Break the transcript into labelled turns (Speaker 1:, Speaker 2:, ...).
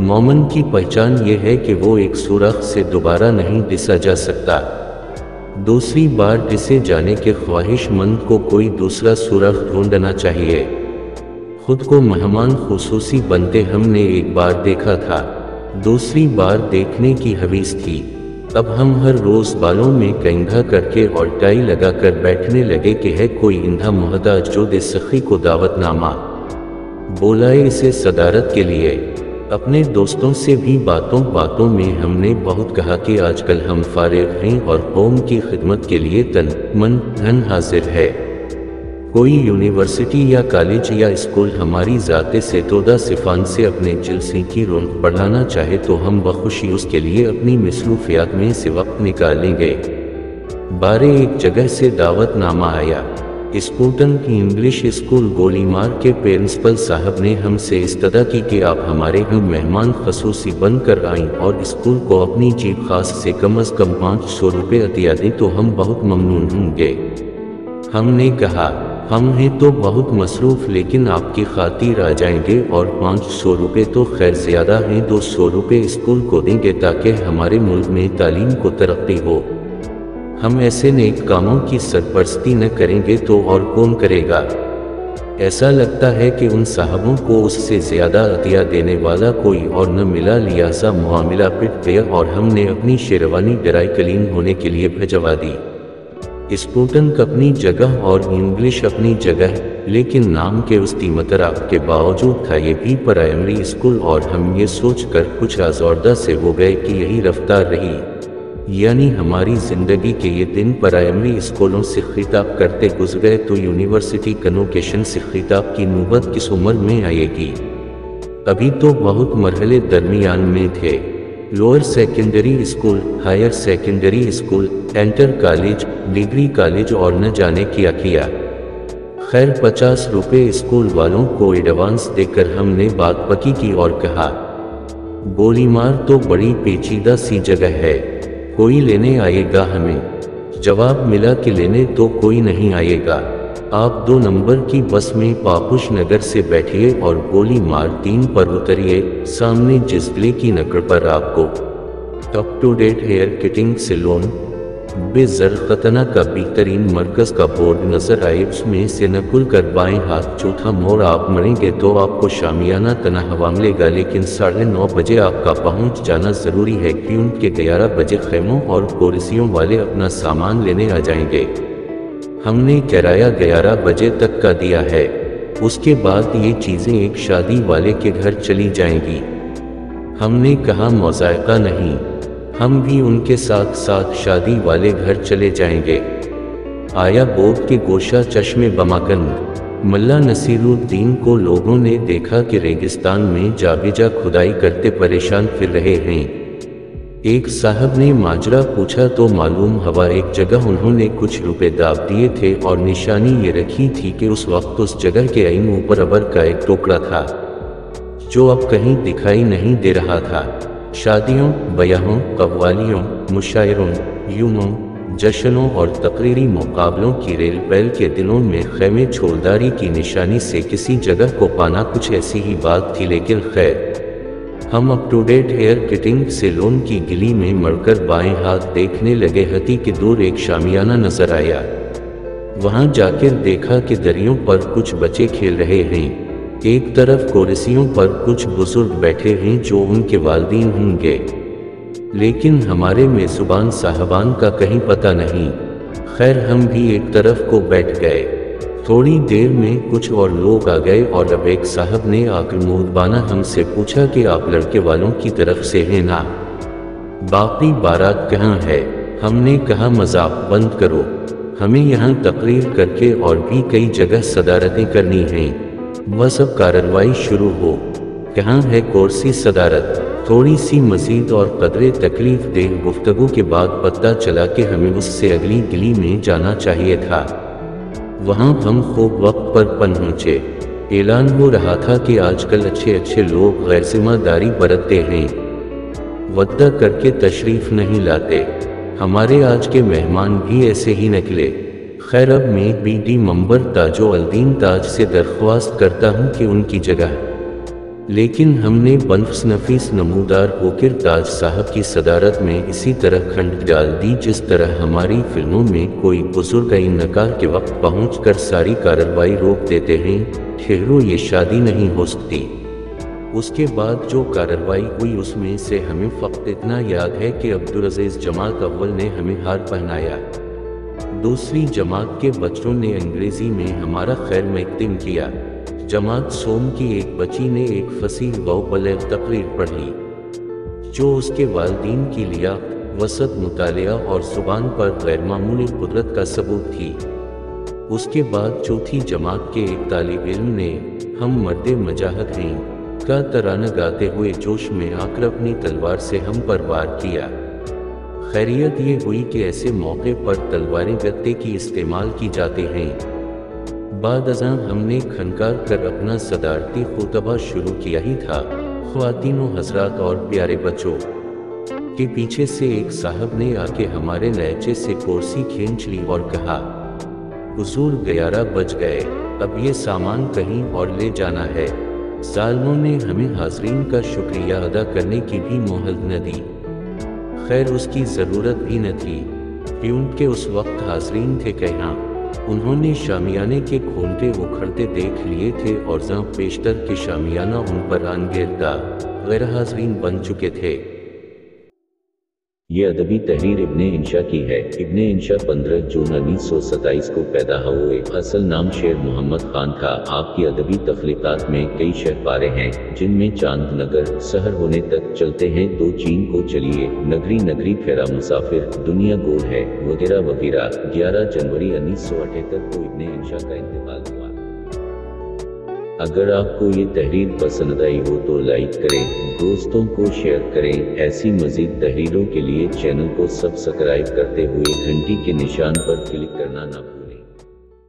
Speaker 1: مومن کی پہچان یہ ہے کہ وہ ایک سوراخ سے دوبارہ نہیں ڈسا جا سکتا۔ دوسری بار ڈسے جانے کے خواہش مند کو کوئی دوسرا سوراخ ڈھونڈنا چاہیے۔ خود کو مہمان خصوصی بنتے ہم نے ایک بار دیکھا تھا۔ دوسری بار دیکھنے کی حویث تھی۔ اب ہم ہر روز بالوں میں کندھا کر کے اور ٹائی لگا کر بیٹھنے لگے کہ ہے کوئی اندھا محتاج جو دے سخی کو دعوت نامہ بولائے اسے صدارت کے لیے۔ اپنے دوستوں سے بھی باتوں باتوں میں ہم نے بہت کہا کہ آج کل ہم فارغ ہیں اور قوم کی خدمت کے لیے تن من دھن حاضر ہے۔ کوئی یونیورسٹی یا کالج یا اسکول ہماری ذات سے تودا صفان سے اپنے جلسے کی رونق بڑھانا چاہے تو ہم بخوشی اس کے لیے اپنی مصروفیات میں سے وقت نکالیں گے۔ بارے ایک جگہ سے دعوت نامہ آیا۔ اسکوٹن کی انگلش اسکول گولی مار کے پرنسپل صاحب نے ہم سے استدا کی کہ آپ ہمارے ہم مہمان خصوصی بن کر آئیں اور اسکول کو اپنی جیب خاص سے کم از کم پانچ سو روپے عطیہ دیں تو ہم بہت ممنون ہوں گے۔ ہم نے کہا، ہم ہیں تو بہت مصروف لیکن آپ کی خاطر آ جائیں گے اور پانچ سو روپے تو خیر زیادہ ہیں، دو سو روپے اسکول کو دیں گے تاکہ ہمارے ملک میں تعلیم کو ترقی ہو۔ ہم ایسے نیک کاموں کی سرپرستی نہ کریں گے تو اور کون کرے گا؟ ایسا لگتا ہے کہ ان صاحبوں کو اس سے زیادہ عطیہ دینے والا کوئی اور نہ ملا، لہذا معاملہ پٹ گیا اور ہم نے اپنی شیروانی ڈرائی کلین ہونے کے لیے بھجوا دی۔ اسپوٹن اپنی جگہ اور انگلش اپنی جگہ، لیکن نام کے اس تیمترا کے باوجود تھا یہ بھی پرائمری اسکول اور ہم یہ سوچ کر کچھ آزوردہ سے ہو گئے کہ یہی رفتار رہی۔ یعنی ہماری زندگی کے یہ دن پرائمری اسکولوں سے خطاب کرتے گزرے تو یونیورسٹی کنوکیشن سے خطاب کی نوبت کس عمر میں آئے گی؟ ابھی تو بہت مرحلے درمیان میں تھے۔ Lower secondary school, higher secondary school, inter college, degree college اور نہ جانے کیا کیا۔ خیر پچاس روپے اسکول والوں کو ایڈوانس دے کر ہم نے بات پکی کی اور کہا، گولی مار تو بڑی پیچیدہ سی جگہ ہے۔ کوئی لینے آئے گا ہمیں۔ جواب ملا کہ لینے تو کوئی نہیں آئے گا۔ آپ دو نمبر کی بس میں پاپوش نگر سے بیٹھیے اور گولی مار تین پر اتریے سامنے جزلے کی نکڑ پر آپ کو۔ Up to date hair cutting salon بے زر کا بہترین مرکز کا بورڈ نظر آئے، اس میں سے نکل کر بائیں ہاتھ چوتھا موڑ آپ مریں گے تو آپ کو شامیانہ تنہ ہوا ملے گا، لیکن ساڑھے نو بجے آپ کا پہنچ جانا ضروری ہے کیونکہ گیارہ بجے خیموں اور کورسیوں والے اپنا سامان لینے آ جائیں گے۔ ہم نے کرایہ گیارہ بجے تک کا دیا ہے۔ اس کے بعد یہ چیزیں ایک شادی والے کے گھر چلی جائیں گی۔ ہم نے کہا موزائقہ نہیں۔ ہم بھی ان کے ساتھ ساتھ شادی والے گھر چلے جائیں گے۔ آیا بوگ کے گوشہ چشم بماکند ملا نصیر الدین کو لوگوں نے دیکھا کہ ریگستان میں جا بجا کھدائی کرتے پریشان پھر رہے ہیں۔ ایک صاحب نے ماجرا پوچھا تو معلوم ہوا ایک جگہ انہوں نے کچھ روپے داب دیے تھے اور نشانی یہ رکھی تھی کہ اس وقت اس جگہ کے عین اوپر ابر کا ایک ٹوکڑا تھا۔ جو اب کہیں دکھائی نہیں دے رہا تھا۔ شادیوں، بیاہوں، قوالیوں، مشاعروں، یوموں، جشنوں اور تقریری مقابلوں کی ریل بیل کے دنوں میں خیمے چھوڑداری کی نشانی سے کسی جگہ کو پانا کچھ ایسی ہی بات تھی، لیکن خیر۔ ہم up to date hair cutting salon کی گلی میں مڑ کر بائیں ہاتھ دیکھنے لگے، ہتی کہ دور ایک شامیانہ نظر آیا۔ وہاں جا کر دیکھا کہ دریوں پر کچھ بچے کھیل رہے ہیں۔ ایک طرف کورسیوں پر کچھ بزرگ بیٹھے ہیں جو ان کے والدین ہوں گے۔ لیکن ہمارے میں زبان صاحبان کا کہیں پتہ نہیں۔ خیر، ہم بھی ایک طرف کو بیٹھ گئے۔ تھوڑی دیر میں کچھ اور لوگ آ گئے اور اب ایک صاحب نے آ کر مہدبانہ ہم سے پوچھا کہ آپ لڑکے والوں کی طرف سے ہیں نا؟ باقی بارات کہاں ہے؟ ہم نے کہا، مذاق بند کرو۔ ہمیں یہاں تقریر کر کے اور بھی کئی جگہ صدارتیں کرنی ہیں۔ وہ سب کارروائی شروع ہو۔ کہاں ہے کورسی صدارت۔ تھوڑی سی مزید اور قدرے تکلیف دہ گفتگو کے بعد پتہ چلا کہ ہمیں اس سے اگلی گلی میں جانا چاہیے تھا۔ وہاں ہم خوب وقت پر پہنچے۔ اعلان ہو رہا تھا کہ آج کل اچھے اچھے لوگ غیر ذمہ داری برتتے ہیں۔ وعدہ کر کے تشریف نہیں لاتے۔ ہمارے آج کے مہمان بھی ایسے ہی نکلے۔ خیر اب میں بی ڈی ممبر تاجو الدین تاج سے درخواست کرتا ہوں کہ ان کی جگہ لیکن ہم نے بنفس نفیس نمودار ہوکر تاج صاحب کی صدارت میں اسی طرح کھنڈ ڈال دی جس طرح ہماری فلموں میں کوئی بزرگ نکاح کے وقت پہنچ کر ساری کارروائی روک دیتے ہیں، ٹھہرو، یہ شادی نہیں ہو سکتی۔ اس کے بعد جو کارروائی ہوئی اس میں سے ہمیں فقط اتنا یاد ہے کہ عبدالعزیز جماعت اول نے ہمیں ہار پہنایا۔ دوسری جماعت کے بچوں نے انگریزی میں ہمارا خیر مقدم کیا۔ جماعت سوم کی ایک بچی نے ایک فصیح و بلغ تقریر پڑھی جو اس کے والدین کی لیا وسط مطالعہ اور زبان پر غیر معمولی قدرت کا ثبوت تھی۔ اس کے بعد چوتھی جماعت کے ایک طالب علم نے ہم مرد مجاہد ہیں کا ترانہ گاتے ہوئے جوش میں آ کر اپنی تلوار سے ہم پر وار کیا۔ خیریت یہ ہوئی کہ ایسے موقع پر تلواریں گتے کی استعمال کی جاتے ہیں۔ بعد ازاں ہم نے کھنکار کر اپنا صدارتی خطبہ شروع کیا ہی تھا، خواتین و حضرات اور پیارے بچوں۔ کے پیچھے سے ایک صاحب نے آ کے ہمارے لہجے سے کورسی کھینچ لی اور کہا، حضور گیارہ بج گئے، اب یہ سامان کہیں اور لے جانا ہے۔ ظالموں نے ہمیں حاضرین کا شکریہ ادا کرنے کی بھی مہلت نہ دی۔ خیر اس کی ضرورت بھی نہ تھی کیونکہ اس وقت حاضرین تھے کہاں انہوں نے شامیانے کے کھونٹے اکھڑتے دیکھ لیے تھے اور زاں پیشتر کے شامیانہ ان پر آن گرتا غیر حاضرین بن چکے تھے۔
Speaker 2: یہ ادبی تحریر ابن انشا کی ہے۔ ابن انشا پندرہ جون انیس سو ستائیس کو پیدا ہوئے۔ اصل نام شیر محمد خان تھا۔ آپ کی ادبی تخلیقات میں کئی شہ پارے ہیں، جن میں چاند نگر سہر ہونے تک چلتے ہیں۔ دو چین کو چلیے۔ نگری نگری پھیرا مسافر، دنیا گول ہے، وغیرہ وغیرہ۔ گیارہ جنوری انیس سو اٹھہتر کو ابن انشا کا انتقال ہوا۔ اگر آپ کو یہ تحریر پسند آئی ہو تو لائک کریں، دوستوں کو شیئر کریں۔ ایسی مزید تحریروں کے لیے چینل کو سبسکرائب کرتے ہوئے گھنٹی کے نشان پر کلک کرنا نہ بھولیں۔